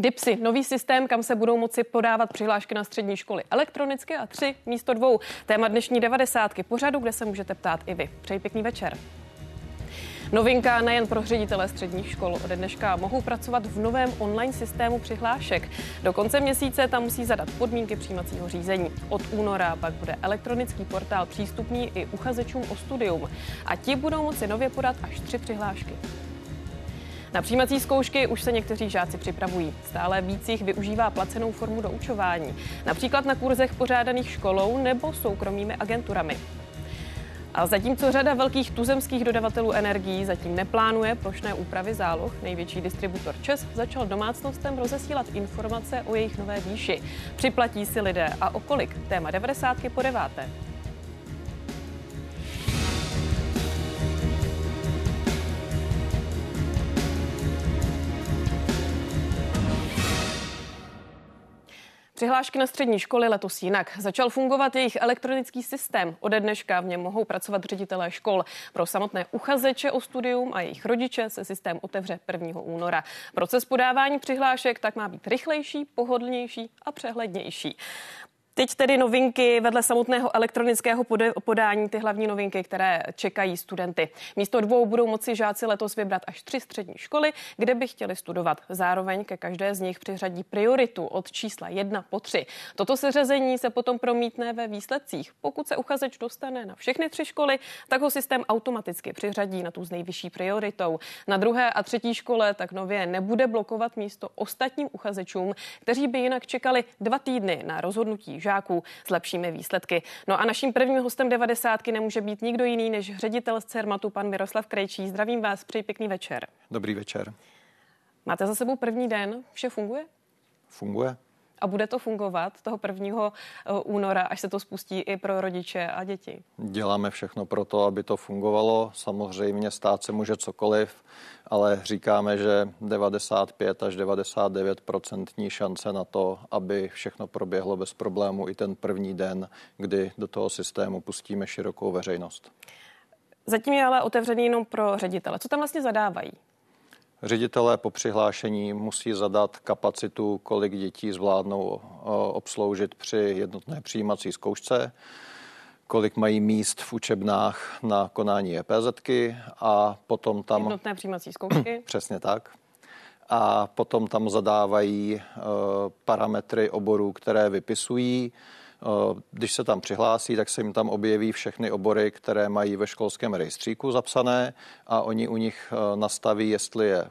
DIPSy, nový systém, kam se budou moci podávat přihlášky na střední školy elektronicky a tři místo dvou. Téma dnešní devadesátky pořadu, kde se můžete ptát i vy. Přeji pěkný večer. Novinka nejen pro ředitele středních škol. Ode dneška mohou pracovat v novém online systému přihlášek. Do konce měsíce tam musí zadat podmínky přijímacího řízení. Od února pak bude elektronický portál přístupný i uchazečům o studium. A ti budou moci nově podat až tři přihlášky. Na přijímací zkoušky už se někteří žáci připravují. Stále víc jich využívá placenou formu doučování, například na kurzech pořádaných školou nebo soukromými agenturami. A zatímco řada velkých tuzemských dodavatelů energií zatím neplánuje plošné úpravy záloh, největší distributor ČES začal domácnostem rozesílat informace o jejich nové výši. Připlatí si lidé a o kolik? Téma 90. po deváté. Přihlášky na střední školy letos jinak. Začal fungovat jejich elektronický systém. Ode dneška v něm mohou pracovat ředitelé škol. Pro samotné uchazeče o studium a jejich rodiče se systém otevře 1. února. Proces podávání přihlášek tak má být rychlejší, pohodlnější a přehlednější. Teď tedy novinky vedle samotného elektronického podání, ty hlavní novinky, které čekají studenty. Místo dvou budou moci žáci letos vybrat až tři střední školy, kde by chtěli studovat. Zároveň ke každé z nich přiřadí prioritu od čísla 1 po 3. Toto seřazení se potom promítne ve výsledcích. Pokud se uchazeč dostane na všechny tři školy, tak ho systém automaticky přiřadí na tu s nejvyšší prioritou. Na druhé a třetí škole tak nově nebude blokovat místo ostatním uchazečům, kteří by jinak čekali dva týdny na rozhodnutí žáků s lepšími výsledky. No a naším prvním hostem 90 nemůže být nikdo jiný než ředitel z CERMATu, pan Miroslav Krejčí. Zdravím vás, přeji pěkný večer. Dobrý večer. Máte za sebou první den, vše funguje? Funguje. A bude to fungovat toho 1. Eh, února, až se to spustí i pro rodiče a děti? Děláme všechno pro to, aby to fungovalo. Samozřejmě stát se může cokoliv, ale říkáme, že 95 až 99% šance na to, aby všechno proběhlo bez problému i ten první den, kdy do toho systému pustíme širokou veřejnost. Zatím je ale otevřený jenom pro ředitele. Co tam vlastně zadávají? Ředitelé po přihlášení musí zadat kapacitu, kolik dětí zvládnou eh, obsloužit při jednotné přijímací zkoušce, kolik mají míst v učebnách na konání EPZky a potom tam... Jednotné přijímací zkoušky. Přesně tak. A potom tam zadávají uh, parametry oborů, které vypisují. Když se tam přihlásí, tak se jim tam objeví všechny obory, které mají ve školském rejstříku zapsané a oni u nich nastaví, jestli je,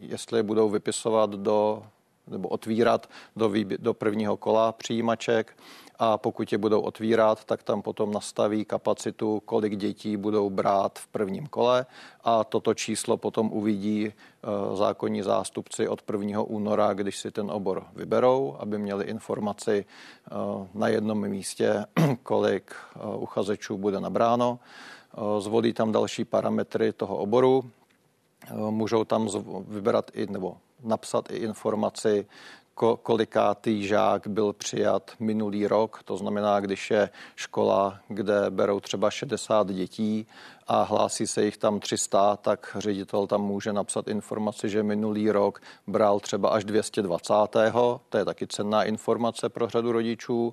jestli je budou vypisovat do nebo otvírat do, výbě, do prvního kola přijímaček a pokud je budou otvírat, tak tam potom nastaví kapacitu, kolik dětí budou brát v prvním kole a toto číslo potom uvidí eh, zákonní zástupci od 1. února, když si ten obor vyberou, aby měli informaci eh, na jednom místě, kolik eh, uchazečů bude nabráno. Zvolí tam další parametry toho oboru, můžou tam vybrat i nebo napsat i informaci, kolikátý žák byl přijat minulý rok. To znamená, když je škola, kde berou třeba 60 dětí a hlásí se jich tam 300, tak ředitel tam může napsat informaci, že minulý rok bral třeba až 220. To je taky cenná informace pro řadu rodičů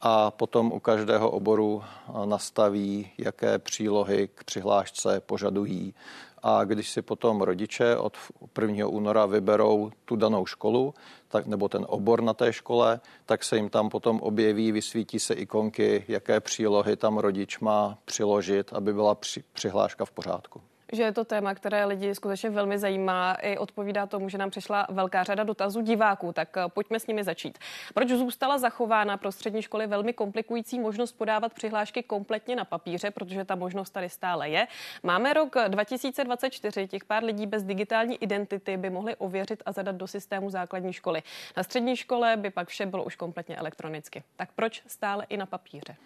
a potom u každého oboru nastaví, jaké přílohy k přihlášce požadují a když si potom rodiče od 1. února vyberou tu danou školu, tak, nebo ten obor na té škole, tak se jim tam potom objeví, vysvítí se ikonky, jaké přílohy tam rodič má přiložit, aby byla při, přihláška v pořádku že je to téma, které lidi skutečně velmi zajímá. I odpovídá tomu, že nám přišla velká řada dotazů diváků, tak eh, pojďme s nimi začít. Proč zůstala zachována pro střední školy velmi komplikující možnost podávat přihlášky kompletně na papíře, protože ta možnost tady stále je. Máme rok 2024, těch pár lidí bez digitální identity by mohli ověřit a zadat do systému základní školy. Na střední škole by pak vše bylo už kompletně elektronicky. Tak proč stále i na papíře?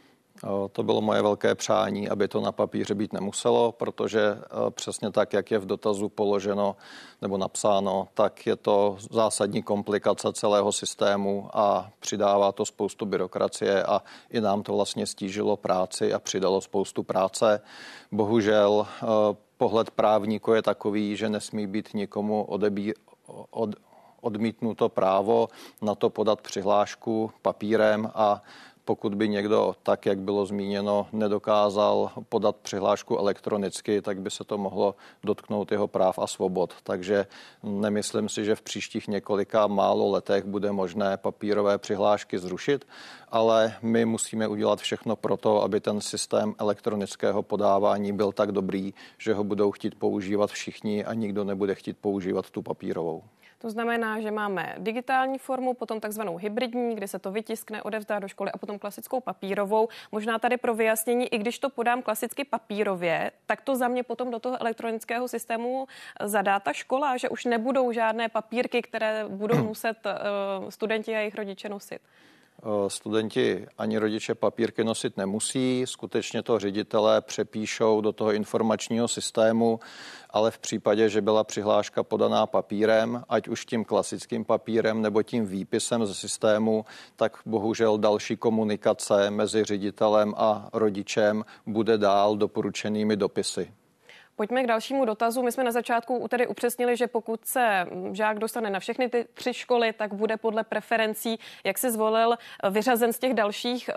To bylo moje velké přání, aby to na papíře být nemuselo, protože e, přesně tak, jak je v dotazu položeno nebo napsáno, tak je to zásadní komplikace celého systému a přidává to spoustu byrokracie a i nám to vlastně stížilo práci a přidalo spoustu práce. Bohužel e, pohled právníku je takový, že nesmí být nikomu odebí, od, odmítnuto právo na to podat přihlášku papírem a pokud by někdo, tak jak bylo zmíněno, nedokázal podat přihlášku elektronicky, tak by se to mohlo dotknout jeho práv a svobod. Takže nemyslím si, že v příštích několika málo letech bude možné papírové přihlášky zrušit, ale my musíme udělat všechno pro to, aby ten systém elektronického podávání byl tak dobrý, že ho budou chtít používat všichni a nikdo nebude chtít používat tu papírovou. To znamená, že máme digitální formu, potom takzvanou hybridní, kde se to vytiskne, odevzdá do školy a potom klasickou papírovou. Možná tady pro vyjasnění, i když to podám klasicky papírově, tak to za mě potom do toho elektronického systému zadá ta škola, že už nebudou žádné papírky, které budou muset uh, studenti a jejich rodiče nosit. Eh, studenti ani rodiče papírky nosit nemusí, skutečně to ředitelé přepíšou do toho informačního systému, ale v případě, že byla přihláška podaná papírem, ať už tím klasickým papírem nebo tím výpisem ze systému, tak bohužel další komunikace mezi ředitelem a rodičem bude dál doporučenými dopisy. Pojďme k dalšímu dotazu. My jsme na začátku tedy upřesnili, že pokud se žák dostane na všechny ty tři školy, tak bude podle preferencí, jak se zvolil, vyřazen z těch dalších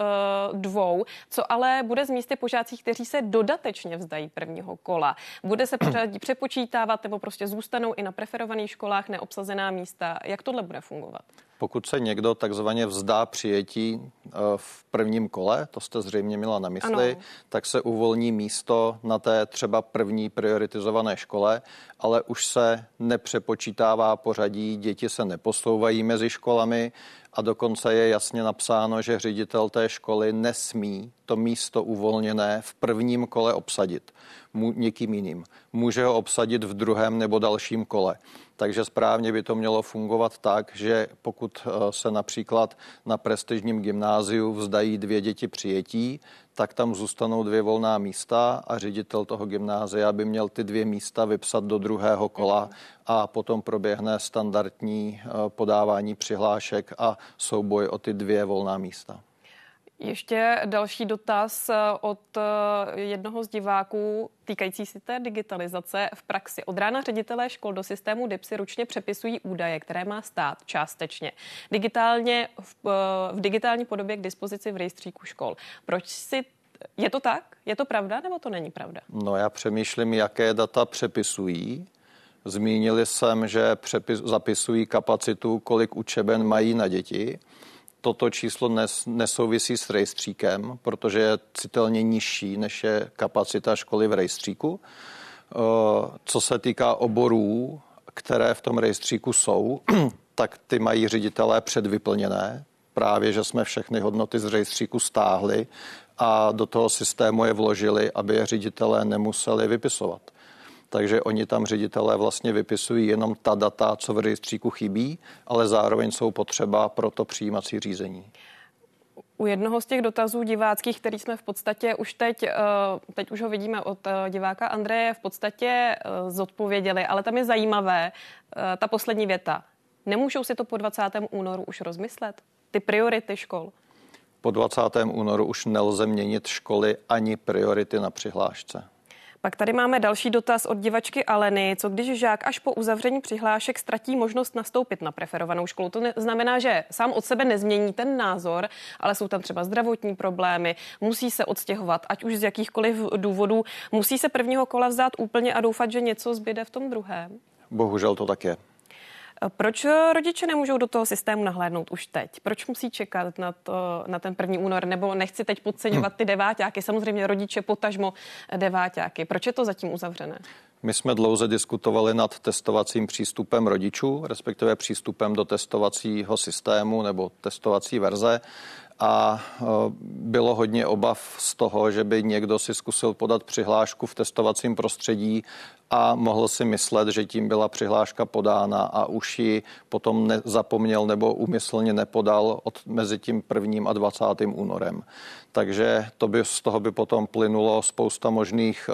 uh, dvou. Co ale bude z místy požácích, kteří se dodatečně vzdají prvního kola? Bude se pořadí přepočítávat nebo prostě zůstanou i na preferovaných školách neobsazená místa? Jak tohle bude fungovat? Pokud se někdo takzvaně vzdá přijetí eh, v prvním kole, to jste zřejmě měla na mysli, ano. tak se uvolní místo na té třeba první prioritizované škole, ale už se nepřepočítává pořadí, děti se neposouvají mezi školami a dokonce je jasně napsáno, že ředitel té školy nesmí to místo uvolněné v prvním kole obsadit mu, někým jiným. Může ho obsadit v druhém nebo dalším kole. Takže správně by to mělo fungovat tak, že pokud eh, se například na prestižním gymnáziu vzdají dvě děti přijetí, tak tam zůstanou dvě volná místa a ředitel toho gymnázia by měl ty dvě místa vypsat do druhého kola a potom proběhne standardní eh, podávání přihlášek a souboj o ty dvě volná místa. Ještě další dotaz eh, od eh, jednoho z diváků týkající si té digitalizace v praxi. Od rána ředitelé škol do systému DIPSy ručně přepisují údaje, které má stát částečně. Digitálně v, eh, v digitální podobě k dispozici v rejstříku škol. Proč si je to tak? Je to pravda nebo to není pravda? No já přemýšlím, jaké data přepisují. Zmínili jsem, že přepis, zapisují kapacitu, kolik učeben mají na děti toto číslo nes, nesouvisí s rejstříkem, protože je citelně nižší, než je kapacita školy v rejstříku. Eh, co se týká oborů, které v tom rejstříku jsou, tak ty mají ředitelé předvyplněné. Právě, že jsme všechny hodnoty z rejstříku stáhli a do toho systému je vložili, aby je ředitelé nemuseli vypisovat takže oni tam ředitelé vlastně vypisují jenom ta data, co v rejstříku chybí, ale zároveň jsou potřeba pro to přijímací řízení. U jednoho z těch dotazů diváckých, který jsme v podstatě už teď, eh, teď už ho vidíme od eh, diváka Andreje, v podstatě eh, zodpověděli, ale tam je zajímavé ta poslední věta. Nemůžou si to po 20. únoru už rozmyslet? Ty priority škol? Po 20. únoru už nelze měnit školy ani priority na přihlášce. Pak tady máme další dotaz od divačky Aleny. Co když žák až po uzavření přihlášek ztratí možnost nastoupit na preferovanou školu? To znamená, že sám od sebe nezmění ten názor, ale jsou tam třeba zdravotní problémy, musí se odstěhovat, ať už z jakýchkoliv důvodů. Musí se prvního kola vzát úplně a doufat, že něco zbyde v tom druhém? Bohužel to tak je. Proč rodiče nemůžou do toho systému nahlédnout už teď? Proč musí čekat na, to, na ten první únor? Nebo nechci teď podceňovat ty deváťáky, samozřejmě rodiče potažmo deváťáky. Proč je to zatím uzavřené? My jsme dlouze diskutovali nad testovacím přístupem rodičů, respektive přístupem do testovacího systému nebo testovací verze a e, bylo hodně obav z toho, že by někdo si zkusil podat přihlášku v testovacím prostředí a mohl si myslet, že tím byla přihláška podána a už ji potom zapomněl nebo úmyslně nepodal od mezi tím prvním a 20. únorem. Takže to by, z toho by potom plynulo spousta možných e,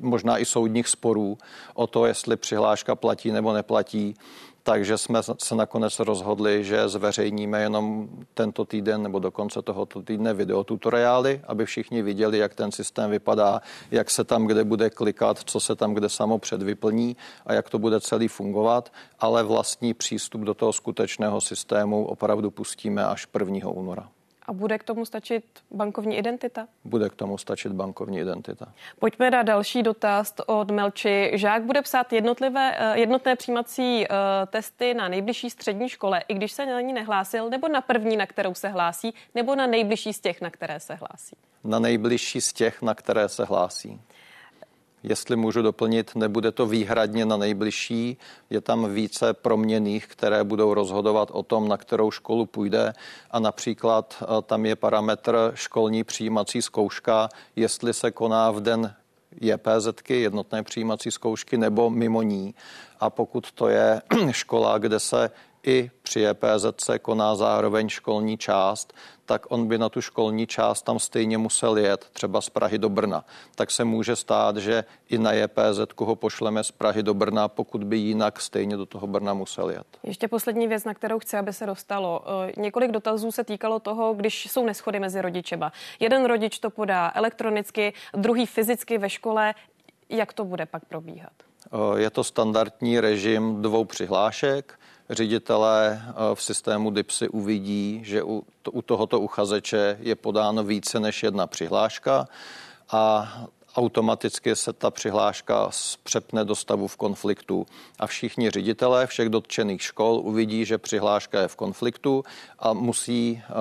možná i soudních sporů o to, jestli přihláška platí nebo neplatí. takže jsme se nakonec rozhodli, že zveřejníme jenom tento týden nebo do konce tohoto týdne videotutoriály, aby všichni viděli, jak ten systém vypadá, jak se tam kde bude klikat, co se tam kde samo předvyplní a jak to bude celý fungovat, ale vlastní přístup do toho skutečného systému opravdu pustíme až 1. února. A bude k tomu stačit bankovní identita? Bude k tomu stačit bankovní identita. Pojďme na další dotaz od Melči. Žák bude psát jednotlivé, eh, jednotné přijímací uh, testy na nejbližší střední škole, i když se na ní nehlásil, nebo na první, na kterou se hlásí, nebo na nejbližší z těch, na které se hlásí? Na nejbližší z těch, na které se hlásí. Jestli můžu doplnit, nebude to výhradně na nejbližší, je tam více proměných, které budou rozhodovat o tom, na kterou školu půjde a například eh, tam je parametr školní přijímací zkouška, jestli se koná v den JPZ, jednotné přijímací zkoušky, nebo mimo ní. A pokud to je škola, kde se i při EPZ se koná zároveň školní část, tak on by na tu školní část tam stejně musel jet, třeba z Prahy do Brna. Tak se může stát, že i na JPZ ho pošleme z Prahy do Brna, pokud by jinak stejně do toho Brna musel jet. Ještě poslední věc, na kterou chci, aby se dostalo. Eh, několik dotazů se týkalo toho, když jsou neschody mezi rodičema. Jeden rodič to podá elektronicky, druhý fyzicky ve škole. Jak to bude pak probíhat? Eh, je to standardní režim dvou přihlášek ředitelé eh, v systému DIPSy uvidí, že u, u tohoto uchazeče je podáno více než jedna přihláška a automaticky se ta přihláška přepne do stavu v konfliktu. A všichni ředitelé všech dotčených škol uvidí, že přihláška je v konfliktu a musí eh,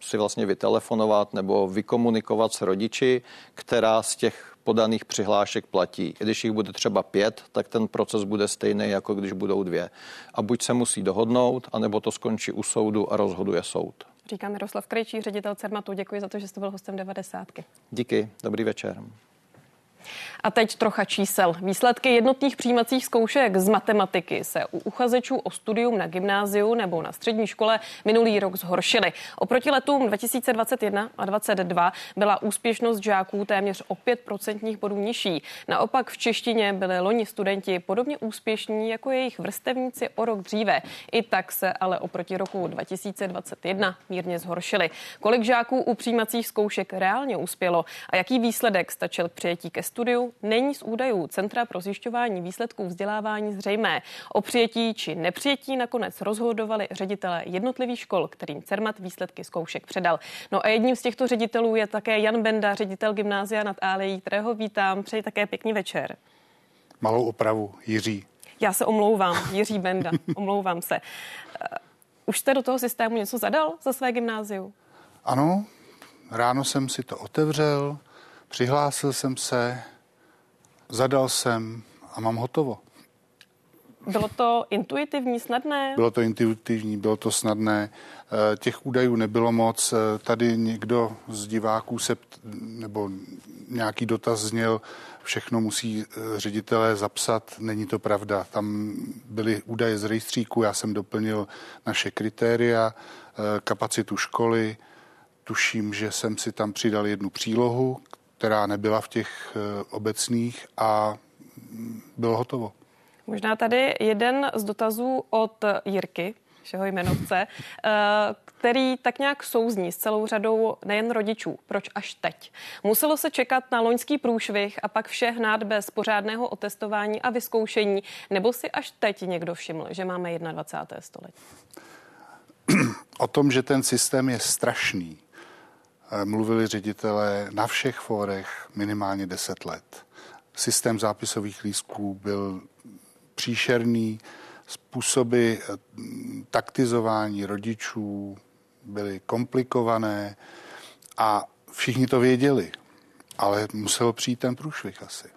si vlastně vytelefonovat nebo vykomunikovat s rodiči, která z těch podaných přihlášek platí. I když jich bude třeba pět, tak ten proces bude stejný, jako když budou dvě. A buď se musí dohodnout, anebo to skončí u soudu a rozhoduje soud. Říká Miroslav Krejčí, ředitel Cermatu. Děkuji za to, že jste byl hostem 90. Díky, dobrý večer. A teď trocha čísel. Výsledky jednotných přijímacích zkoušek z matematiky se u uchazečů o studium na gymnáziu nebo na střední škole minulý rok zhoršily. Oproti letům 2021 a 2022 byla úspěšnost žáků téměř o 5 procentních bodů nižší. Naopak v češtině byli loni studenti podobně úspěšní jako jejich vrstevníci o rok dříve. I tak se ale oproti roku 2021 mírně zhoršily. Kolik žáků u přijímacích zkoušek reálně uspělo a jaký výsledek stačil k přijetí ke studiu, není z údajů Centra pro zjišťování výsledků vzdělávání zřejmé. O přijetí či nepřijetí nakonec rozhodovali ředitelé jednotlivých škol, kterým CERMAT výsledky zkoušek předal. No a jedním z těchto ředitelů je také Jan Benda, ředitel gymnázia nad Álejí, kterého vítám. Přeji také pěkný večer. Malou opravu, Jiří. Já se omlouvám, Jiří Benda, omlouvám se. Už jste do toho systému něco zadal za své gymnáziu? Ano, ráno jsem si to otevřel, Přihlásil jsem se, zadal jsem a mám hotovo. Bylo to intuitivní, snadné? Bylo to intuitivní, bylo to snadné. Eh, těch údajů nebylo moc. Eh, tady někdo z diváků se, nebo nějaký dotaz zněl, všechno musí eh, ředitelé zapsat. Není to pravda. Tam byly údaje z rejstříku, já jsem doplnil naše kritéria, kapacitu školy, tuším, že jsem si tam přidal jednu přílohu, která nebyla v těch eh, obecných a bylo hotovo. Možná tady jeden z dotazů od Jirky, všeho jmenovce, eh, který tak nějak souzní s celou řadou nejen rodičů. Proč až teď? Muselo se čekat na loňský průšvih a pak vše hnát bez pořádného otestování a vyzkoušení, nebo si až teď někdo všiml, že máme 21. století? O tom, že ten systém je strašný, mluvili ředitelé na všech fórech minimálně 10 let. Systém zápisových lístků byl příšerný, způsoby eh, taktizování rodičů byly komplikované a všichni to věděli, ale musel přijít ten průšvih asi.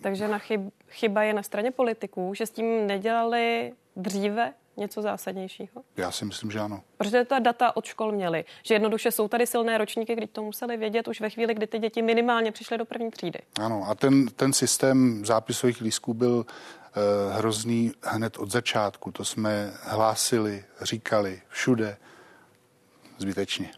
Takže na chyb, chyba je na straně politiků, že s tím nedělali dříve něco zásadnějšího? Já si myslím, že ano. Protože ta data od škol měly, že jednoduše jsou tady silné ročníky, kdy to museli vědět už ve chvíli, kdy ty děti minimálně přišly do první třídy. Ano, a ten, ten systém zápisových lístků byl uh, hrozný hned od začátku. To jsme hlásili, říkali všude zbytečně.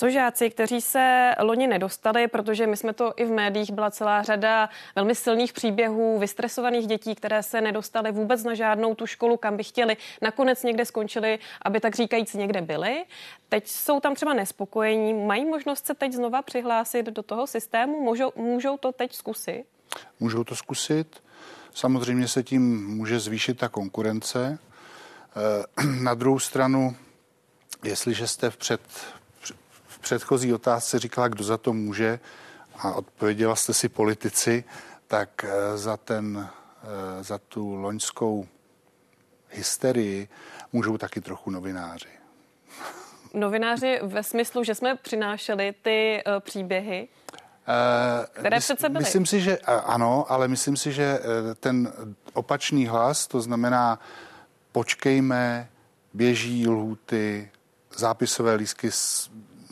Co žáci, kteří se loni nedostali, protože my jsme to i v médiích, byla celá řada velmi silných příběhů, vystresovaných dětí, které se nedostaly vůbec na žádnou tu školu, kam by chtěli, nakonec někde skončili, aby tak říkajíc někde byli. Teď jsou tam třeba nespokojení, mají možnost se teď znova přihlásit do toho systému, můžou, můžou to teď zkusit? Můžou to zkusit. Samozřejmě se tím může zvýšit ta konkurence. Eh, na druhou stranu, jestliže jste v, před, předchozí otázce říkala, kdo za to může, a odpověděla jste si politici, tak eh, za, ten, eh, za tu loňskou hysterii můžou taky trochu novináři. Novináři ve smyslu, že jsme přinášeli ty příběhy? které Mys, přece byly. Myslím si, že ano, ale myslím si, že ten opačný hlas, to znamená počkejme, běží lhuty, zápisové lísky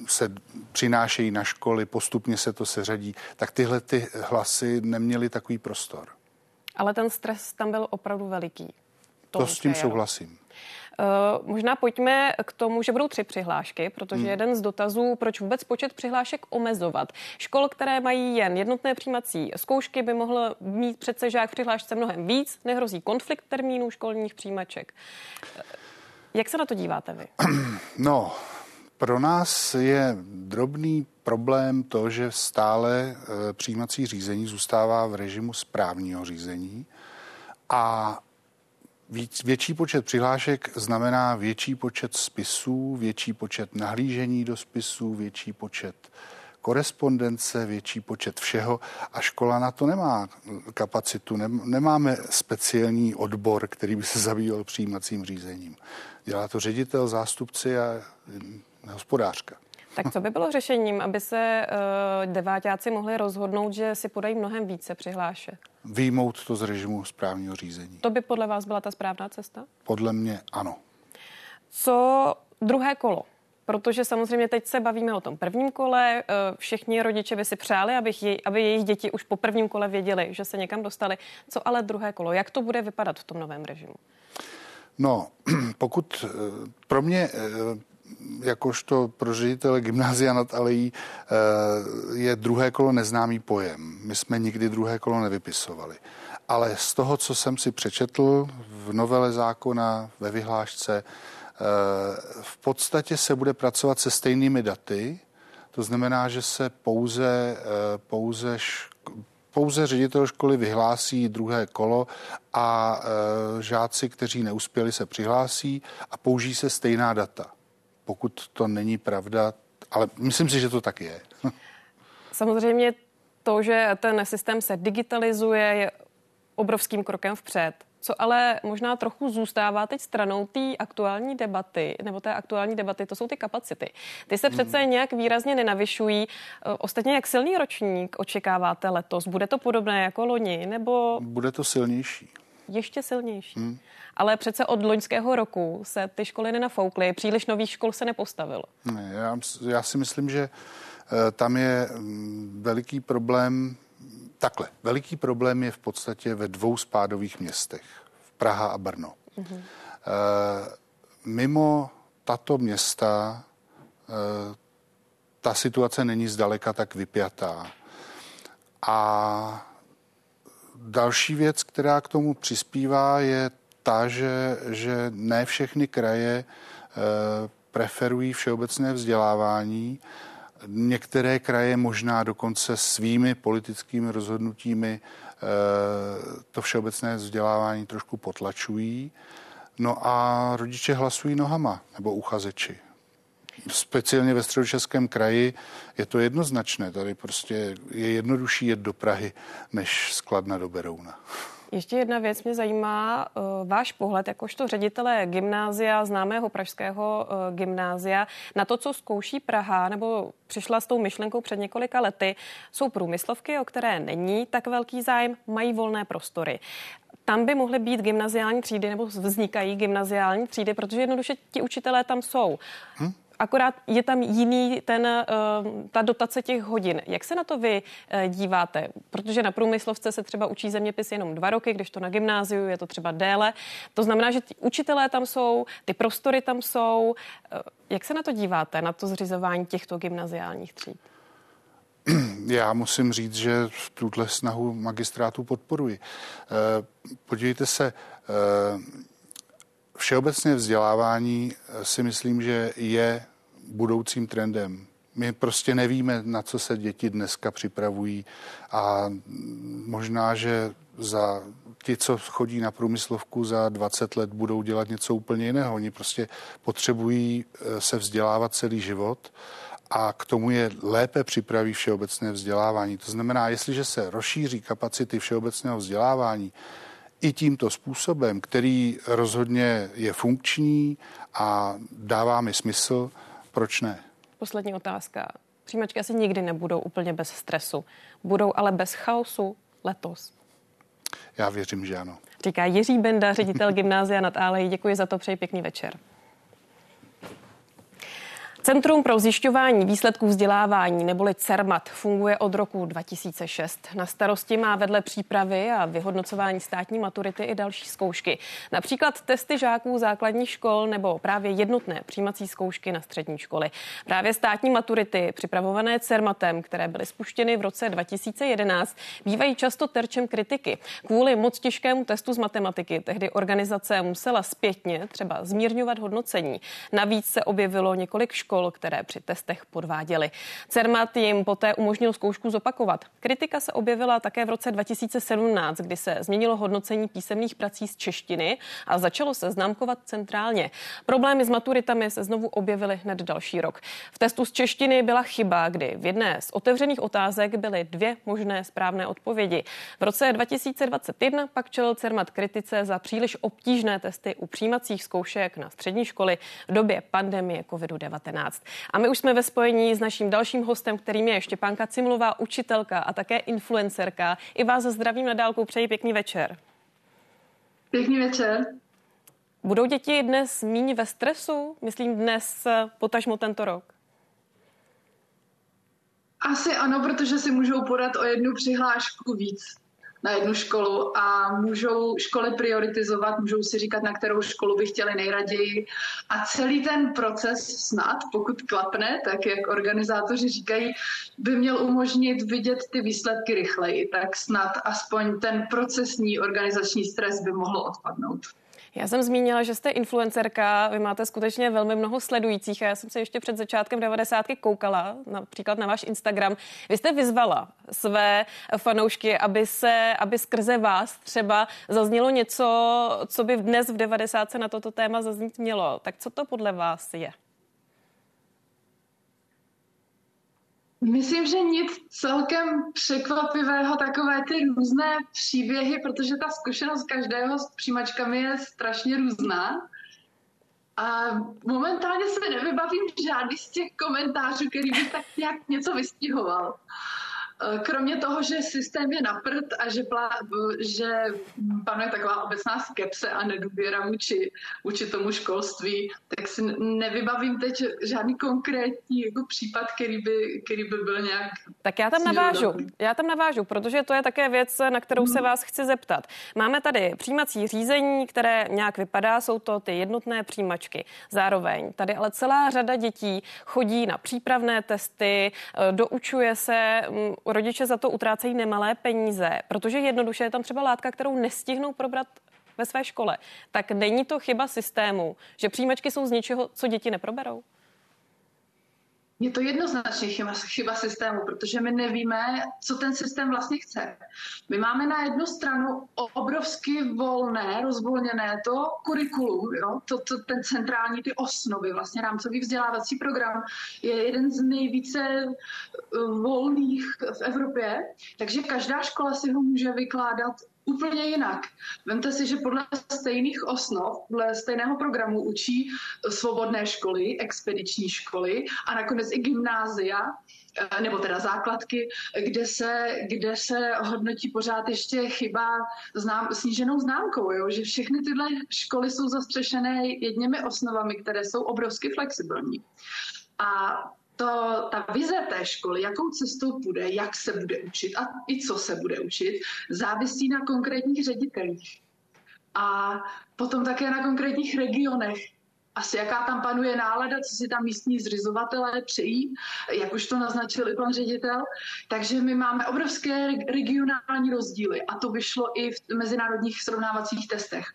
se přinášejí na školy, postupně se to seřadí, tak tyhle ty hlasy neměly takový prostor. Ale ten stres tam byl opravdu veliký. To, s tím souhlasím. Uh, možná pojďme k tomu, že budou tři přihlášky, protože hmm. jeden z dotazů, proč vůbec počet přihlášek omezovat. Škol, které mají jen jednotné přijímací zkoušky, by mohl mít přece žák v přihlášce mnohem víc, nehrozí konflikt termínů školních přijímaček. Jak se na to díváte vy? No, pro nás je drobný problém to, že stále e, přijímací řízení zůstává v režimu správního řízení a Víc, větší počet přihlášek znamená větší počet spisů, větší počet nahlížení do spisů, větší počet korespondence, větší počet všeho a škola na to nemá kapacitu. Nemáme speciální odbor, který by se zabýval přijímacím řízením. Dělá to ředitel, zástupci a hospodářka. Tak co by bylo řešením, aby se uh, devátáci mohli rozhodnout, že si podají mnohem více přihlášek? Výjmout to z režimu správního řízení. To by podle vás byla ta správná cesta? Podle mě ano. Co druhé kolo? Protože samozřejmě teď se bavíme o tom prvním kole. Eh, všichni rodiče by si přáli, aby, jej, aby jejich děti už po prvním kole věděli, že se někam dostali. Co ale druhé kolo? Jak to bude vypadat v tom novém režimu? No, pokud eh, pro mě jakožto pro ředitele gymnázia nad Alejí eh, je druhé kolo neznámý pojem. My jsme nikdy druhé kolo nevypisovali. Ale z toho, co jsem si přečetl v novele zákona, ve vyhlášce, eh, v podstatě se bude pracovat se stejnými daty, to znamená, že se pouze, eh, pouze, pouze ředitel školy vyhlásí druhé kolo a žáci, kteří neuspěli, se přihlásí a použijí se stejná data pokud to není pravda, ale myslím si, že to tak je. Samozřejmě to, že ten systém se digitalizuje, je obrovským krokem vpřed. Co ale možná trochu zůstává teď stranou té aktuální debaty, nebo té aktuální debaty, to jsou ty kapacity. Ty se přece hmm. nějak výrazně nenavyšují. Ostatně, jak silný ročník očekáváte letos? Bude to podobné jako loni, nebo... Bude to silnější. Ještě silnější. Hmm ale přece od loňského roku se ty školy nenafoukly, příliš nových škol se nepostavilo. Ne, já, já si myslím, že eh, tam je mm, veliký problém, takhle, veliký problém je v podstatě ve dvou spádových městech, v Praha a Brno. Mm-hmm. Mimo tato města ta situace není zdaleka tak vypjatá. A další věc, která k tomu přispívá, je ta, že, že ne všechny kraje eh, preferují všeobecné vzdělávání. Některé kraje možná dokonce svými politickými rozhodnutími eh, to všeobecné vzdělávání trošku potlačují. No a rodiče hlasují nohama, nebo uchazeči. Speciálně ve středočeském kraji je to jednoznačné. Tady prostě je jednodušší jet do Prahy, než skladna do Berouna. Ještě jedna věc mě zajímá, uh, váš pohled jakožto ředitele gymnázia, známého pražského uh, gymnázia, na to, co zkouší Praha, nebo přišla s tou myšlenkou před několika lety, jsou průmyslovky, o které není tak velký zájem, mají volné prostory tam by mohly být gymnaziální třídy nebo vznikají gymnaziální třídy, protože jednoduše ti učitelé tam jsou. Hm? Akorát je tam jiný ten, eh, ta dotace těch hodin. Jak se na to vy eh, díváte? Protože na průmyslovce se třeba učí zeměpis jenom dva roky, když to na gymnáziu je to třeba déle. To znamená, že učitelé tam jsou, ty prostory tam jsou. Jak se na to díváte, na to zřizování těchto gymnaziálních tříd? Já musím říct, že tuhle snahu magistrátu podporuji. Podívejte se, Všeobecně vzdělávání eh, si myslím, že je budoucím trendem. My prostě nevíme, na co se děti dneska připravují a možná, že za ti, co chodí na průmyslovku za 20 let, budou dělat něco úplně jiného. Oni prostě potřebují eh, se vzdělávat celý život a k tomu je lépe připraví všeobecné vzdělávání. To znamená, jestliže se rozšíří kapacity všeobecného vzdělávání, i tímto způsobem, který rozhodně je funkční a dává mi smysl, proč ne? Poslední otázka. Přijímačky asi nikdy nebudou úplně bez stresu. Budou ale bez chaosu letos. Já věřím, že ano. Říká Jiří Benda, ředitel gymnázia nad Álejí. Děkuji za to, přeji pěkný večer. Centrum pro zjišťování výsledků vzdělávání neboli CERMAT funguje od roku 2006. Na starosti má vedle přípravy a vyhodnocování státní maturity i další zkoušky. Například testy žáků základních škol nebo právě jednotné přijímací zkoušky na střední školy. Právě státní maturity, připravované CERMATem, které byly spuštěny v roce 2011, bývají často terčem kritiky. Kvůli moc těžkému testu z matematiky tehdy organizace musela zpětně třeba zmírňovat hodnocení. Navíc se objevilo několik škol, škol, které při testech podváděly. CERMAT jim poté umožnil zkoušku zopakovat. Kritika se objevila také v roce 2017, kdy se změnilo hodnocení písemných prací z češtiny a začalo se známkovat centrálně. Problémy s maturitami se znovu objevily hned další rok. V testu z češtiny byla chyba, kdy v jedné z otevřených otázek byly dvě možné správné odpovědi. V roce 2021 pak čelil CERMAT kritice za příliš obtížné testy u přijímacích zkoušek na střední školy v době pandemie COVID-19. A my už jsme ve spojení s naším dalším hostem, kterým je Štěpánka Cimlová, učitelka a také influencerka. I vás zdravím na dálku, přeji pěkný večer. Pěkný večer. Budou děti dnes míň ve stresu? Myslím dnes, potažmo tento rok. Asi ano, protože si můžou podat o jednu přihlášku víc na jednu školu a můžou školy prioritizovat, můžou si říkat, na kterou školu by chtěli nejraději. A celý ten proces snad, pokud klapne, tak jak organizátoři říkají, by měl umožnit vidět ty výsledky rychleji. Tak snad aspoň ten procesní organizační stres by mohl odpadnout. Já jsem zmínila, že jste influencerka, vy máte skutečně velmi mnoho sledujících a já jsem se ještě před začátkem 90. koukala, například na váš Instagram. Vy jste vyzvala své fanoušky, aby se, aby skrze vás třeba zaznělo něco, co by dnes v 90. na toto téma zaznít mělo. Tak co to podle vás je? Myslím, že nic celkem překvapivého, takové ty různé příběhy, protože ta zkušenost každého s přijímačkami je strašně různá. A momentálně se nevybavím žádný z těch komentářů, který by tak nějak něco vystihoval. Eh, kromě toho, že systém je na prd a že, plá, že panuje taková obecná skepse a nedůvěra vůči, vůči tomu školství, tak si nevybavím teď žádný konkrétní jako případ, který by, který by byl nějak... Tak já tam navážu, já tam navážu, protože to je také věc, na kterou se hmm. vás chci zeptat. Máme tady přijímací řízení, které nějak vypadá, jsou to ty jednotné přijímačky. Zároveň tady ale celá řada dětí chodí na přípravné testy, eh, doučuje se mm, rodiče za to utrácejí nemalé peníze, protože jednoduše je tam třeba látka, kterou nestihnou probrat ve své škole. Tak není to chyba systému, že přijímačky jsou z něčeho, co děti neproberou? Je to jednoznačně chyba, chyba systému, protože my nevíme, co ten systém vlastně chce. My máme na jednu stranu obrovsky volné, rozvolněné to kurikulum, jo? To, to, ten centrální, ty osnovy, vlastně rámcový vzdělávací program je jeden z nejvíce eh, volných v Evropě, takže každá škola si ho může vykládat úplně jinak. Vemte si, že podle stejných osnov, podle stejného programu učí svobodné školy, expediční školy a nakonec i gymnázia, eh, nebo teda základky, kde se, kde se hodnotí pořád ještě chyba znám, sníženou známkou, jo? že všechny tyhle školy jsou zastřešené jedněmi osnovami, které jsou obrovsky flexibilní. A to, ta vize té školy, jakou cestou půjde, jak se bude učit a i co se bude učit, závisí na konkrétních ředitelích. A potom také na konkrétních regionech. Asi jaká tam panuje nálada, co si tam místní zřizovatelé přejí, jak už to naznačil i pan ředitel. Takže my máme obrovské regionální rozdíly a to vyšlo i v mezinárodních srovnávacích testech.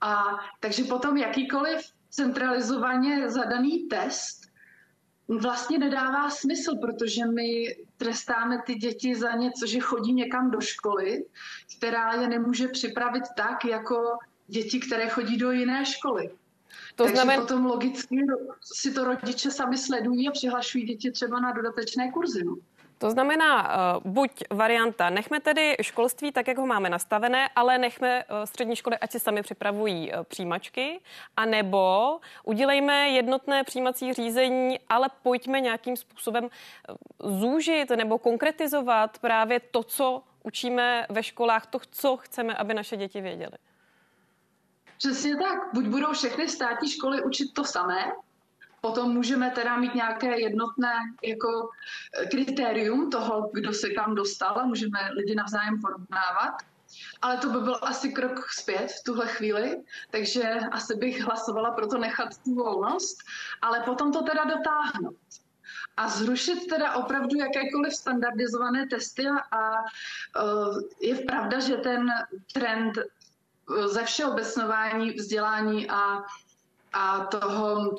A takže potom jakýkoliv centralizovaně zadaný test vlastně nedává smysl, protože my trestáme ty děti za něco, že chodí někam do školy, která je nemůže připravit tak, jako děti, které chodí do jiné školy. To Takže znamen... potom logicky si to rodiče sami sledují a přihlašují děti třeba na dodatečné kurzy. No. To znamená, uh, buď varianta, nechme tedy školství tak, jak ho máme nastavené, ale nechme uh, střední školy, ať si sami připravují uh, přijímačky, anebo udělejme jednotné přijímací řízení, ale pojďme nějakým způsobem zúžit nebo konkretizovat právě to, co učíme ve školách, to, co chceme, aby naše děti věděly. Přesně tak. Buď budou všechny státní školy učit to samé, Potom můžeme teda mít nějaké jednotné jako eh, kritérium toho, kdo se kam dostal a můžeme lidi navzájem porovnávat. Ale to by byl asi krok zpět v tuhle chvíli, takže asi bych hlasovala pro to nechat tu volnost, ale potom to teda dotáhnout. A zrušit teda opravdu jakékoliv standardizované testy a uh, je pravda, že ten trend eh, ze všeobecnování, vzdělání a, a toho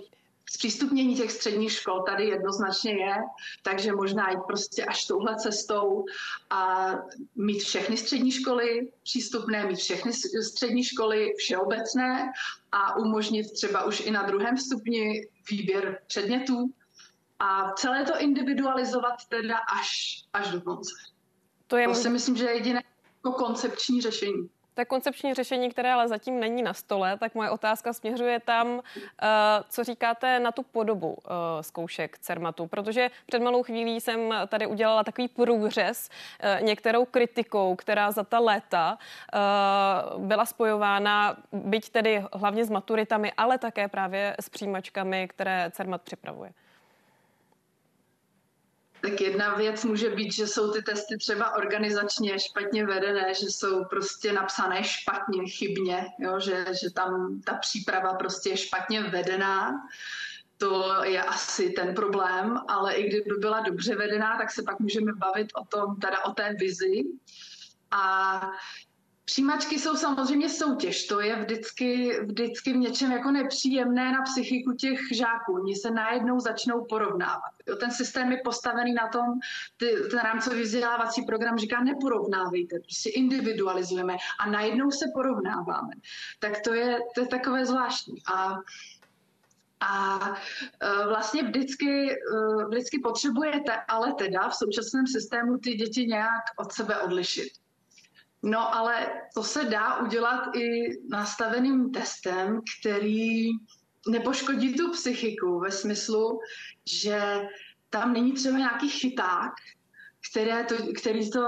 zpřístupnění těch středních škol tady jednoznačně je, takže možná jít prostě až touhle cestou a mít všechny střední školy přístupné, mít všechny střední školy všeobecné a umožnit třeba už i na druhém stupni výběr předmětů a celé to individualizovat teda až, až do konce. To, je to si myslím, že je jediné jako koncepční řešení. Tak koncepční řešení, které ale zatím není na stole, tak moje otázka směřuje tam, eh, co říkáte na tu podobu eh, zkoušek CERMATu, protože před malou chvílí jsem tady udělala takový průřez eh, některou kritikou, která za ta léta byla spojována, byť tedy hlavně s maturitami, ale také právě s přijímačkami, které CERMAT připravuje. Tak jedna věc může být, že jsou ty testy třeba organizačně špatně vedené, že jsou prostě napsané špatně, chybně, jo? Že, že tam ta příprava prostě je špatně vedená. To je asi ten problém, ale i kdyby byla dobře vedená, tak se pak můžeme bavit o tom, teda o té vizi. A Přijímačky jsou samozřejmě soutěž, to je vždycky, vždycky v něčem jako nepříjemné na psychiku těch žáků. Oni se najednou začnou porovnávat. Jo, ten systém je postavený na tom, ty, ten rámcový vzdělávací program říká neporovnávejte, prostě individualizujeme a najednou se porovnáváme. Tak to je, to je takové zvláštní. A a e, vlastně vždycky, e, vždycky potřebujete ale teda v současném systému ty děti nějak od sebe odlišit. No ale to se dá udělat i nastaveným testem, který nepoškodí tu psychiku ve smyslu, že tam není třeba nějaký chyták, které to, který to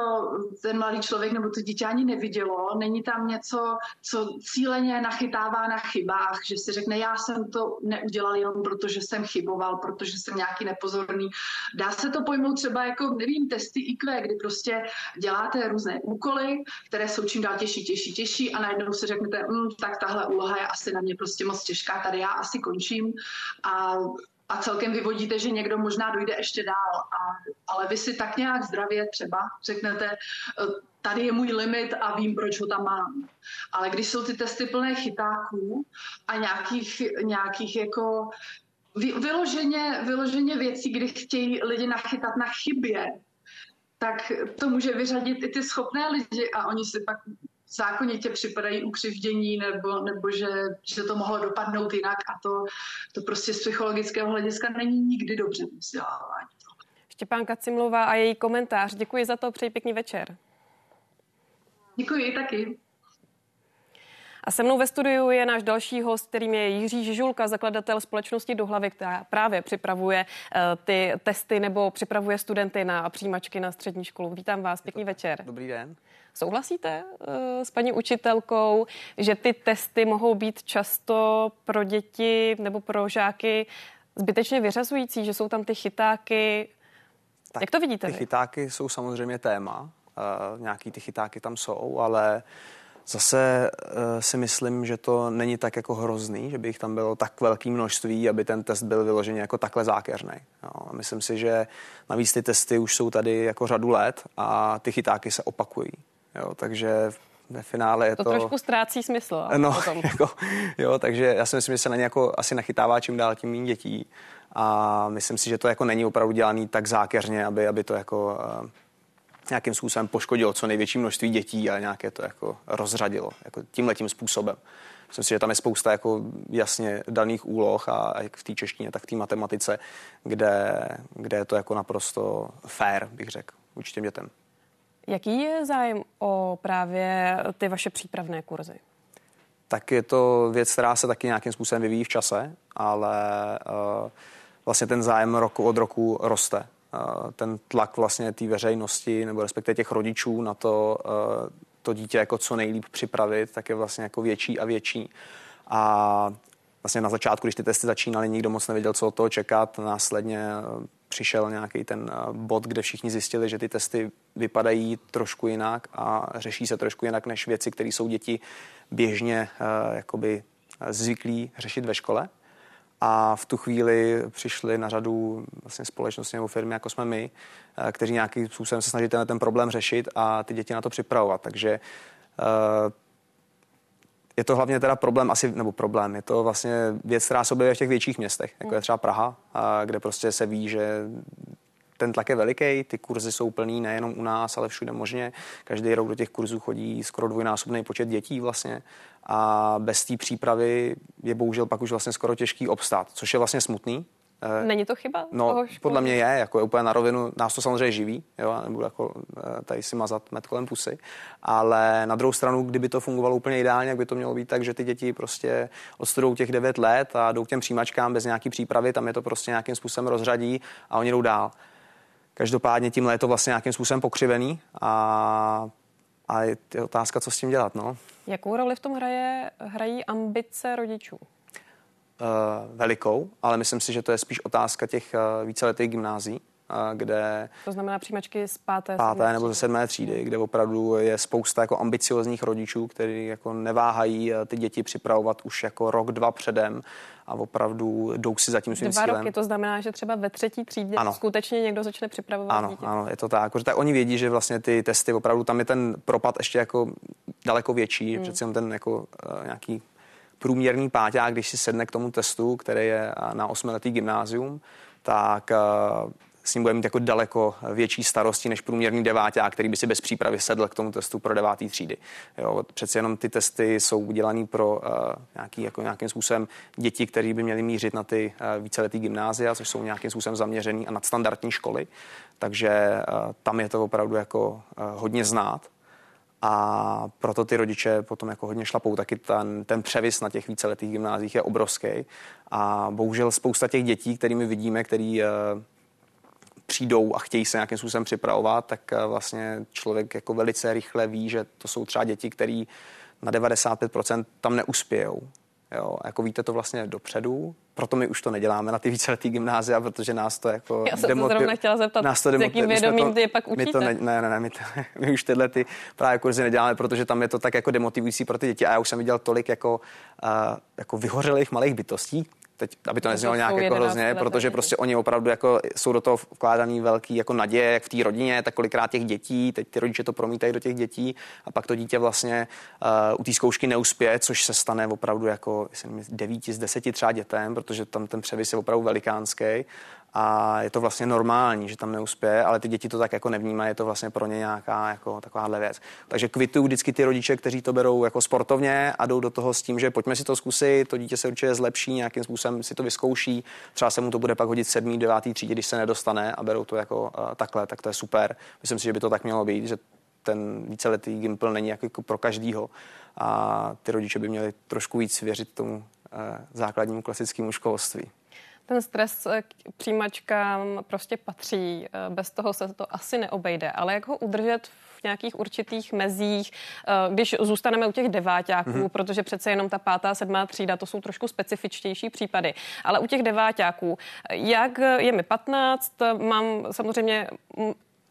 ten mladý člověk nebo to dítě ani nevidělo. Není tam něco, co cíleně nachytává na chybách, že si řekne, já jsem to neudělal jenom proto, že jsem chyboval, protože jsem nějaký nepozorný. Dá se to pojmout třeba jako, nevím, testy IQ, kdy prostě děláte různé úkoly, které jsou čím dál těžší, těžší, těžší a najednou si řeknete, hm, tak tahle úloha je asi na mě prostě moc těžká, tady já asi končím a a celkem vyvodíte, že někdo možná dojde ještě dál. A, ale vy si tak nějak zdravě třeba řeknete, e, tady je můj limit a vím, proč ho tam mám. Ale když jsou ty testy plné chytáků a nějakých, nějakých jako vyloženě, vyloženě věcí, kdy chtějí lidi nachytat na chybě, tak to může vyřadit i ty schopné lidi a oni si pak zákonitě připadají ukřivdění nebo, nebo že, že to mohlo dopadnout jinak a to, to prostě z psychologického hlediska není nikdy dobře vzdělávání. Štěpánka Cimlová a její komentář. Děkuji za to, přeji pěkný večer. Děkuji taky. A se mnou ve studiu je náš další host, kterým je Jiří Žižulka, zakladatel společnosti do hlavy, která právě připravuje uh, ty testy nebo připravuje studenty na přijímačky na střední školu. Vítám vás, pěkný večer. Dobrý den. Souhlasíte uh, s paní učitelkou, že ty testy mohou být často pro děti nebo pro žáky zbytečně vyřazující, že jsou tam ty chytáky? Tak Jak to vidíte? Ty vy? chytáky jsou samozřejmě téma. Uh, nějaký ty chytáky tam jsou, ale Zase uh, si myslím, že to není tak jako hrozný, že by jich tam bylo tak velké množství, aby ten test byl vyložený jako takhle zákeřný. No, myslím si, že navíc ty testy už jsou tady jako řadu let a ty chytáky se opakují. Jo, takže ve finále je to... To trošku ztrácí smysl. No, potom. Jako, jo, takže já si myslím, že se na ně jako asi nachytává čím dál tím méně dětí a myslím si, že to jako není opravdu dělaný tak zákeřně, aby, aby to jako uh, nějakým způsobem poškodilo co největší množství dětí a nějaké to jako rozřadilo jako tímhletím způsobem. Myslím si, že tam je spousta jako jasně daných úloh a jak v té češtině, tak v té matematice, kde, kde je to jako naprosto fair, bych řekl, vůči těm dětem. Jaký je zájem o právě ty vaše přípravné kurzy? Tak je to věc, která se taky nějakým způsobem vyvíjí v čase, ale uh, vlastně ten zájem roku od roku roste ten tlak vlastně té veřejnosti nebo respektive těch rodičů na to, eh, to dítě jako co nejlíp připravit, tak je vlastně jako větší a větší. A vlastně na začátku, když ty testy začínaly, nikdo moc nevěděl, co od toho čekat. Následně eh, přišel nějaký ten eh, bod, kde všichni zjistili, že ty testy vypadají trošku jinak a řeší se trošku jinak než věci, které jsou děti běžně jakoby zvyklí řešit ve škole. A v tu chvíli přišly na řadu vlastně společnosti nebo firmy, jako jsme my, eh, kteří nějakým způsobem se snaží ten, ten problém řešit a ty děti na to připravovat. Takže eh, je to hlavně teda problém asi, nebo problém, je to vlastně věc, která se objevuje v těch větších městech, jako je třeba Praha, kde prostě se ví, že ten tlak je veliký, ty kurzy jsou plný nejenom u nás, ale všude možně. Každý rok do těch kurzů chodí skoro dvojnásobný počet dětí vlastně a bez té přípravy je bohužel pak už vlastně skoro těžký obstát, což je vlastně smutný, Není to chyba? No, podle mě je, jako je úplně na rovinu, nás to samozřejmě živí, jo, nebudu jako eh, tady si mazat met kolem pusy, ale na druhou stranu, kdyby to fungovalo úplně ideálně, jak by to mělo být tak, že ty děti prostě odstudou těch 9 let a jdou k těm přijímačkám bez nějaký přípravy, tam je to prostě nějakým způsobem rozřadí a oni jdou dál. Každopádně tímhle je to vlastně nějakým způsobem pokřivený a, a je, je otázka, co s tím dělat. No. Jakou roli v tom hraje, hrají ambice rodičů? Uh, velikou, ale myslím si, že to je spíš otázka těch uh, víceletých gymnází, kde... To znamená přijímačky z páté, páté nebo ze sedmé třídy, kde opravdu je spousta jako ambiciozních rodičů, kteří jako neváhají eh, ty děti připravovat už jako rok, dva předem a opravdu jdou si za tím svým Dva cílem. roky, to znamená, že třeba ve třetí třídě ano. skutečně někdo začne připravovat ano, dítě. Ano, je to tak. Protože tak oni vědí, že vlastně ty testy opravdu tam je ten propad ještě jako daleko větší, hmm. přece ten jako nějaký průměrný páťák, když si sedne k tomu testu, který je na osmiletý gymnázium, tak uh, s ním bude mít jako daleko větší starosti než průměrný deváťák, který by si bez přípravy sedl k tomu testu pro devátý třídy. Jo, přeci jenom ty testy jsou udělané pro uh, nějaký, jako nějakým způsobem děti, které by měly mířit na ty uh, víceletý gymnázia, což jsou nějakým způsobem zaměřený a nadstandardní školy. Takže uh, tam je to opravdu jako uh, hodně znát a proto ty rodiče potom jako hodně šlapou. Taky ten, ten převis na těch víceletých gymnázích je obrovský a bohužel spousta těch dětí, kterými vidíme, který uh, přijdou a chtějí se nějakým způsobem připravovat, tak eh, vlastně člověk jako velice rychle ví, že to jsou třeba děti, které na 95% tam neuspějou. Jo, jako víte to vlastně dopředu, proto my už to neděláme na ty víceletý gymnázia, protože nás to jako Já jsem demotiv... se zrovna chtěla zeptat, nás to demotiv... s jakým vědomím ty je pak učíte? My to ne, ne, ne, ne my, to, my už tyhle ty právě kurzy neděláme, protože tam je to tak jako demotivující pro ty děti a já už jsem viděl tolik jako, uh, jako vyhořelých malých bytostí, teď, aby to neznělo nějak jako hrozně, protože prostě oni opravdu jako jsou do toho vkládaný velký jako naděje, jak v té rodině, tak kolikrát těch dětí, teď ty rodiče to promítají do těch dětí a pak to dítě vlastně uh, u té zkoušky neuspěje, což se stane opravdu jako 9 z 10 třeba dětem, protože tam ten převis je opravdu velikánský a je to vlastně normální, že tam neuspěje, ale ty děti to tak jako nevnímají, je to vlastně pro ně nějaká jako takováhle věc. Takže kvituju vždycky ty rodiče, kteří to berou jako sportovně a jdou do toho s tím, že pojďme si to zkusit, to dítě se určitě zlepší, nějakým způsobem si to vyzkouší, třeba se mu to bude pak hodit sedmý, devátý třídě, když se nedostane a berou to jako uh, takhle, tak to je super. Myslím si, že by to tak mělo být, že ten víceletý Gimpl není jako pro každýho a ty rodiče by měli trošku víc věřit tomu základnímu klasickému školství. Ten stres k přijímačkám prostě patří, bez toho se to asi neobejde, ale jak ho udržet v nějakých určitých mezích, když zůstaneme u těch deváťáků, mm-hmm. protože přece jenom ta pátá, sedmá třída, to jsou trošku specifičtější případy, ale u těch deváťáků, jak je mi 15, mám samozřejmě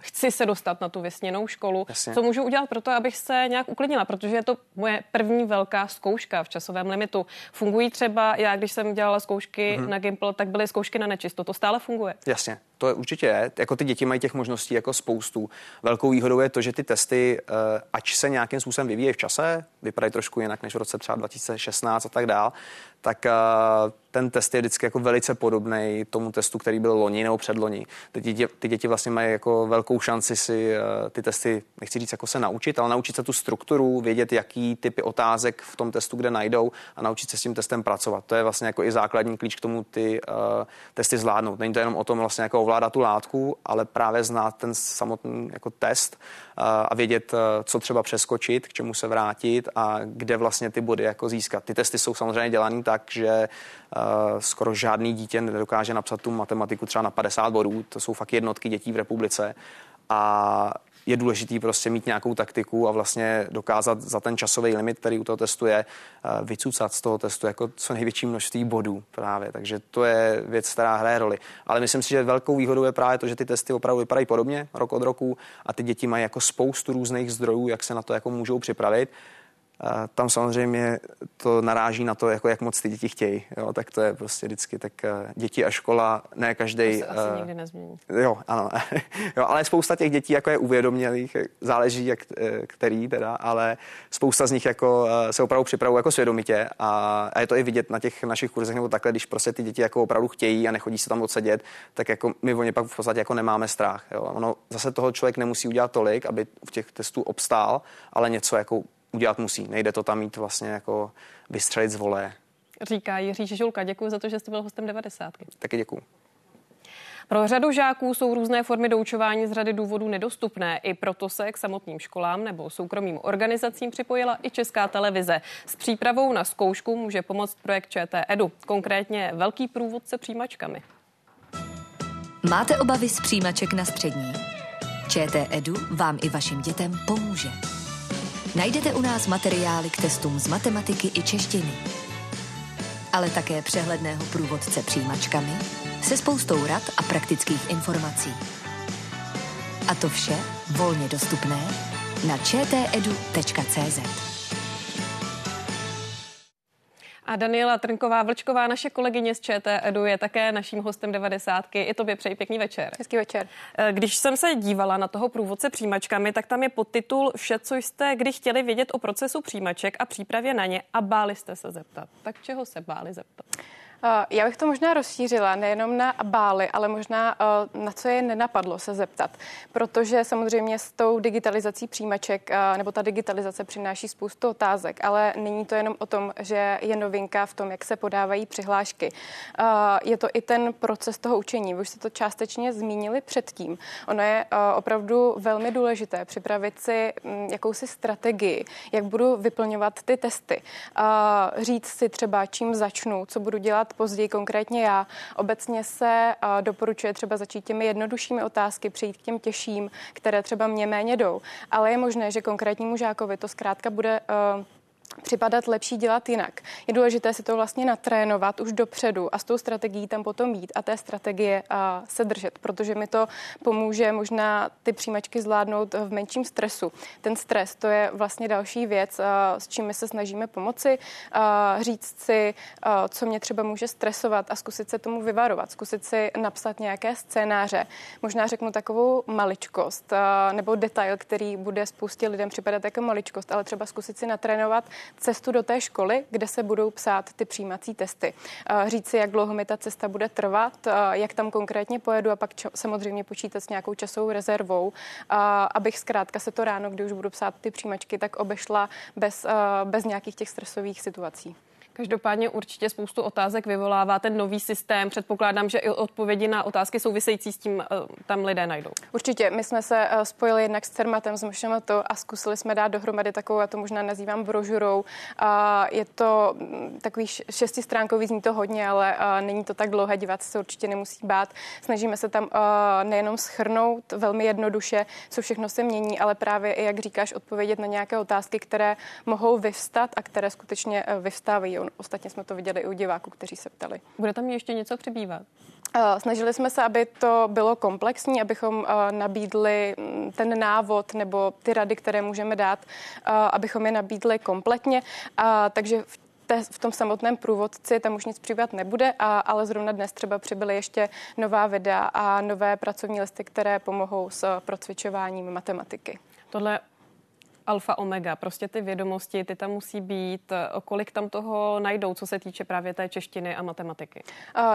chci se dostat na tu vysněnou školu. Jasně. Co můžu udělat pro to, abych se nějak uklidnila, protože je to moje první velká zkouška v časovém limitu. Fungují třeba, já když jsem dělala zkoušky mm-hmm. na Gimple, tak byly zkoušky na nečisto. To stále funguje. Jasně, to je určitě je. Jako ty děti mají těch možností jako spoustu. Velkou výhodou je to, že ty testy, eh, ač se nějakým způsobem vyvíjejí v čase, vypadají trošku jinak než v roce třeba 2016 a tak dál, tak eh, ten test je vždycky jako velice podobný tomu testu, který byl loni nebo předloni. Ty děti, ty děti vlastně mají jako velkou šanci si eh, ty testy, nechci říct, jako se naučit, ale naučit se tu strukturu, vědět, jaký typy otázek v tom testu, kde najdou a naučit se s tím testem pracovat. To je vlastně jako i základní klíč k tomu ty testy zvládnout. Není to jenom o tom vlastně jako ovládat tu látku, ale právě znát ten samotný jako test uh, a vědět, uh, co třeba přeskočit, k čemu se vrátit a kde vlastně ty body jako získat. Ty testy jsou samozřejmě dělaný tak, že uh, skoro žádný dítě nedokáže napsat tu matematiku třeba na 50 bodů. To jsou fakt jednotky dětí v republice. A je důležitý prostě mít nějakou taktiku a vlastně dokázat za ten časový limit, který u toho testu je, eh, vycucat z toho testu jako co největší množství bodů právě. Takže to je věc, která hraje roli. Ale myslím si, že velkou výhodou je právě to, že ty testy opravdu vypadají podobně rok od roku a ty děti mají jako spoustu různých zdrojů, jak se na to jako můžou připravit tam samozřejmě to naráží na to, jako jak moc ty děti chtějí. Jo, tak to je prostě vždycky. Tak eh, děti a škola, ne každý. To se asi uh, nikdy nezmění. Jo, ano. jo, ale spousta těch dětí jako je uvědomělých, záleží, jak, eh, který teda, ale spousta z nich jako se opravdu připravují jako svědomitě a, a, je to i vidět na těch našich kurzech nebo takhle, když prostě ty děti jako opravdu chtějí a nechodí se tam odsedět, tak jako my o ně pak v podstatě jako nemáme strach. Jo. Ono zase toho člověk nemusí udělat tolik, aby v těch testů obstál, ale něco jako udělat musí. Nejde to tam mít vlastně jako vystřelit z vole. Říká Jiří Žižulka. Děkuji za to, že jste byl hostem 90. Taky děkuji. Pro řadu žáků jsou různé formy doučování z řady důvodů nedostupné. I proto se k samotným školám nebo soukromým organizacím připojila i Česká televize. S přípravou na zkoušku může pomoct projekt ČT Edu, konkrétně velký průvodce přijímačkami. Máte obavy z přijímaček na střední? ČT Edu vám i vašim dětem pomůže. Najdete u nás materiály k testům z matematiky i češtiny, ale také přehledného průvodce přijímačkami se spoustou rad a praktických informací. A to vše volně dostupné na čtedu.cz. A Daniela Trnková Vlčková, naše kolegyně z ČT Edu, je také naším hostem 90. I tobě přeji pěkný večer. Hezký večer. Eh, když jsem se dívala na toho průvodce přijímačkami, tak tam je podtitul Vše, co jste kdy chtěli vědět o procesu přijímaček a přípravě na ně a báli jste se zeptat. Tak čeho se báli zeptat? Já bych to možná rozšířila nejenom na bály, ale možná eh, na co je nenapadlo se zeptat. Protože samozřejmě s tou digitalizací přijímaček, eh, nebo ta digitalizace přináší spoustu otázek, ale není to jenom o tom, že je novinka v tom, jak se podávají přihlášky. Eh, je to i ten proces toho učení. Vy už jste to částečně zmínili předtím. Ono je opravdu velmi důležité připravit si hm, jakousi strategii, jak budu vyplňovat ty testy. Říct si třeba, čím začnu, co budu dělat později konkrétně já. Obecně se doporučuje třeba začít těmi jednoduššími otázky, přijít k těm těžším, které třeba mě méně jdou. Ale je možné, že konkrétnímu žákovi to zkrátka bude uh, připadat lepší dělat jinak. Je důležité si to vlastně natrénovat už dopředu a s tou strategií tam potom být a té strategie a, se držet, protože mi to pomůže možná ty přijímačky zvládnout v menším stresu. Ten stres, to je vlastně další věc, s čím my se snažíme pomoci, a, říct si, a, co mě třeba může stresovat a zkusit se tomu vyvarovat, zkusit si napsat nějaké scénáře. Možná řeknu takovou maličkost a, nebo detail, který bude spoustě lidem připadat jako maličkost, ale třeba zkusit si natrénovat cestu do té školy, kde se budou psát ty přijímací testy. Říct si, jak dlouho mi ta cesta bude trvat, jak tam konkrétně pojedu a pak samozřejmě počítat s nějakou časovou rezervou, abych zkrátka se to ráno, kdy už budu psát ty přijímačky, tak obešla bez, bez nějakých těch stresových situací. Každopádně určitě spoustu otázek vyvolává ten nový systém. Předpokládám, že i odpovědi na otázky související s tím eh, tam lidé najdou. Určitě. My jsme se eh, spojili jednak s Cermatem, s to a zkusili jsme dát dohromady takovou, já to možná nazývám brožurou. Je to mm, takový šestistránkový, zní to hodně, ale eh, není to tak dlouhé, diváci se určitě nemusí bát. Snažíme se tam nejenom schrnout velmi jednoduše, co všechno se mění, ale právě i, jak říkáš, odpovědět na nějaké otázky, které mohou vyvstat a které skutečně vyvstávají. Ostatně jsme to viděli i u diváků, kteří se ptali. Bude tam ještě něco přibývat? Eh, snažili jsme se, aby to bylo komplexní, abychom eh, nabídli mm, ten návod nebo ty rady, které můžeme dát, eh, abychom je nabídli kompletně. Takže v v tom samotném průvodci tam už nic přibývat nebude, a, ale zrovna dnes třeba přibyly ještě nová videa a nové pracovní listy, které pomohou s procvičováním matematiky. Tohle alfa omega, prostě ty vědomosti, ty tam musí být, kolik tam toho najdou, co se týče právě té češtiny a matematiky?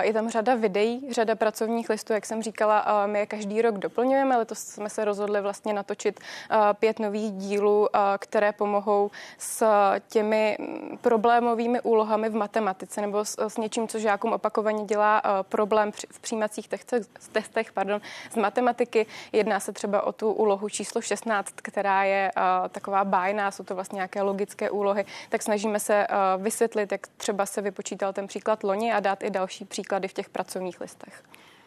Je tam řada videí, řada pracovních listů, jak jsem říkala, my je každý rok doplňujeme, letos jsme se rozhodli vlastně natočit pět nových dílů, které pomohou s těmi problémovými úlohami v matematice nebo s, s něčím, co žákům opakovaně dělá problém v přijímacích testech, testech pardon, z matematiky. Jedná se třeba o tu úlohu číslo 16, která je taková bájná, jsou to vlastně nějaké logické úlohy, tak snažíme se uh, vysvětlit, jak třeba se vypočítal ten příklad loni a dát i další příklady v těch pracovních listech.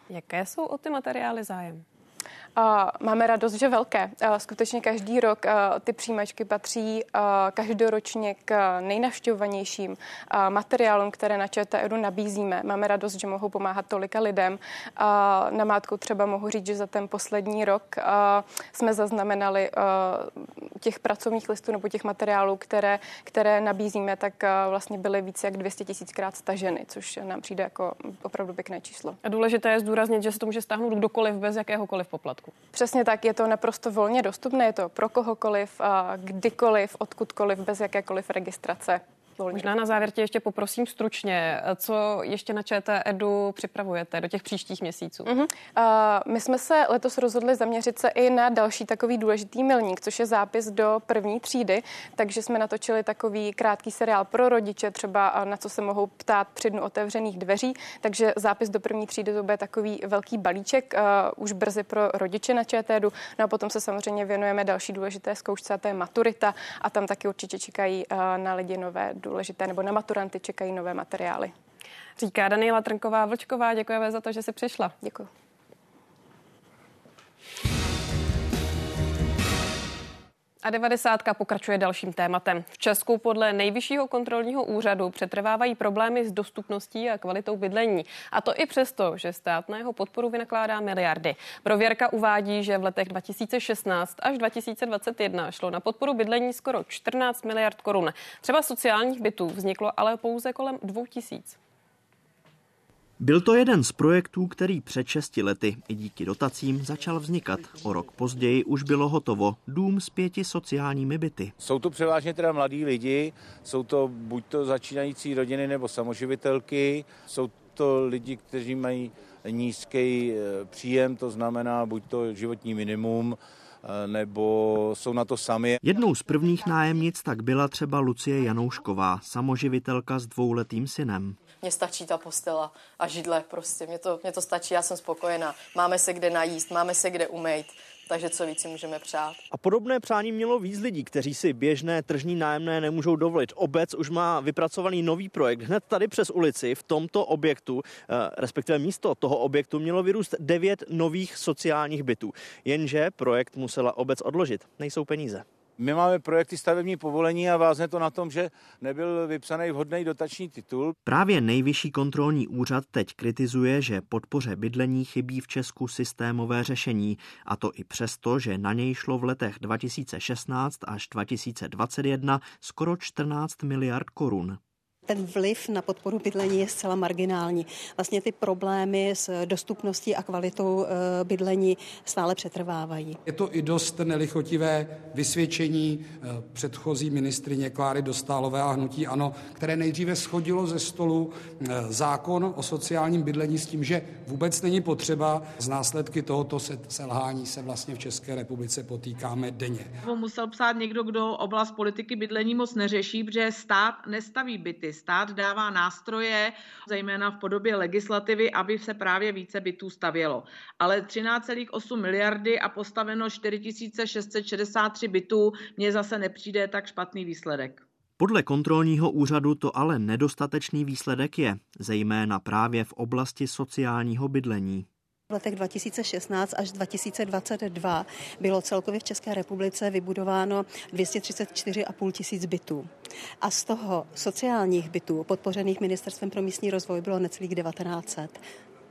Jaké jsou o ty materiály zájem? Máme radost, že velké. Skutečně každý rok ty přijímačky patří každoročně k nejnavštěvovanějším materiálům, které na ČTEDu nabízíme. Máme radost, že mohou pomáhat tolika lidem. Na mátku třeba mohu říct, že za ten poslední rok jsme zaznamenali těch pracovních listů nebo těch materiálů, které, které nabízíme, tak vlastně byly více jak 200 tisíckrát staženy, což nám přijde jako opravdu pěkné číslo. A důležité je zdůraznit, že se to může stáhnout kdokoliv bez jakéhokoliv poplatku poplatku. Přesně tak, je to naprosto volně dostupné, je to pro kohokoliv, kdykoliv, odkudkoliv, bez jakékoliv registrace. Volně. Možná na závěr tě ještě poprosím stručně, co ještě na ČT Edu připravujete do těch příštích měsíců? Uh-huh. Uh, my jsme se letos rozhodli zaměřit se i na další takový důležitý milník, což je zápis do první třídy, takže jsme natočili takový krátký seriál pro rodiče, třeba na co se mohou ptát při dnu otevřených dveří, takže zápis do první třídy to bude takový velký balíček, uh, už brzy pro rodiče na ČTEDu, no a potom se samozřejmě věnujeme další důležité zkoušce, a to je maturita a tam taky určitě čekají uh, na lidi nové důležité, nebo na maturanty čekají nové materiály. Říká Daniela Trnková Vlčková, děkujeme za to, že jsi přišla. Děkuji. A 90. pokračuje dalším tématem. V Česku podle nejvyššího kontrolního úřadu přetrvávají problémy s dostupností a kvalitou bydlení. A to i přesto, že stát na jeho podporu vynakládá miliardy. Prověrka uvádí, že v letech 2016 až 2021 šlo na podporu bydlení skoro 14 miliard korun. Třeba sociálních bytů vzniklo ale pouze kolem 2000. Byl to jeden z projektů, který před 6 lety i díky dotacím začal vznikat. O rok později už bylo hotovo. Dům s pěti sociálními byty. Jsou to převážně teda mladí lidi, jsou to buď to začínající rodiny nebo samoživitelky, jsou to lidi, kteří mají nízký eh, příjem, to znamená buď to životní minimum, Eh, nebo jsou na to sami. Jednou z prvních nájemnic tak byla třeba Lucie Janoušková, samoživitelka s dvouletým synem. Mně stačí ta postela a židle prostě, mě to, mě to stačí, já jsem spokojená. Máme se kde najíst, máme se kde umýt takže co víc si můžeme přát. A podobné přání mělo víc lidí, kteří si běžné tržní nájemné nemůžou dovolit. Obec už má vypracovaný nový projekt. Hned tady přes ulici v tomto objektu, eh, respektive místo toho objektu, mělo vyrůst devět nových sociálních bytů. Jenže projekt musela obec odložit. Nejsou peníze. My máme projekty stavební povolení a vázne to na tom, že nebyl vypsaný vhodný dotační titul. Právě nejvyšší kontrolní úřad teď kritizuje, že podpoře bydlení chybí v Česku systémové řešení, a to i přesto, že na něj šlo v letech 2016 až 2021 skoro 14 miliard korun ten vliv na podporu bydlení je zcela marginální. Vlastně ty problémy s dostupností a kvalitou eh, bydlení stále přetrvávají. Je to i dost nelichotivé vysvědčení eh, předchozí ministrině Kláry Dostálové a hnutí ANO, které nejdříve schodilo ze stolu eh, zákon o sociálním bydlení s tím, že vůbec není potřeba. Z následky tohoto selhání se vlastně v České republice potýkáme denně. Musel psát někdo, kdo oblast politiky bydlení moc neřeší, protože stát nestaví byty Stát dává nástroje, zejména v podobě legislativy, aby se právě více bytů stavělo. Ale 13,8 miliardy a postaveno 4663 bytů mně zase nepřijde tak špatný výsledek. Podle kontrolního úřadu to ale nedostatečný výsledek je, zejména právě v oblasti sociálního bydlení. V letech 2016 až 2022 bylo celkově v České republice vybudováno 234,5 tisíc bytů. A z toho sociálních bytů podpořených Ministerstvem pro místní rozvoj bylo necelých 1900.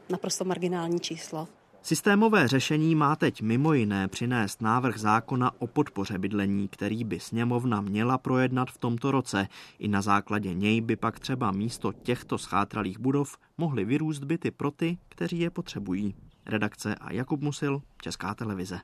Naprosto marginální číslo. Systémové řešení má teď mimo jiné přinést návrh zákona o podpoře bydlení, který by sněmovna měla projednat v tomto roce. I na základě něj by pak třeba místo těchto schátralých budov mohly vyrůst byty pro ty, kteří je potřebují. Redakce a Jakub Musil, Česká televize.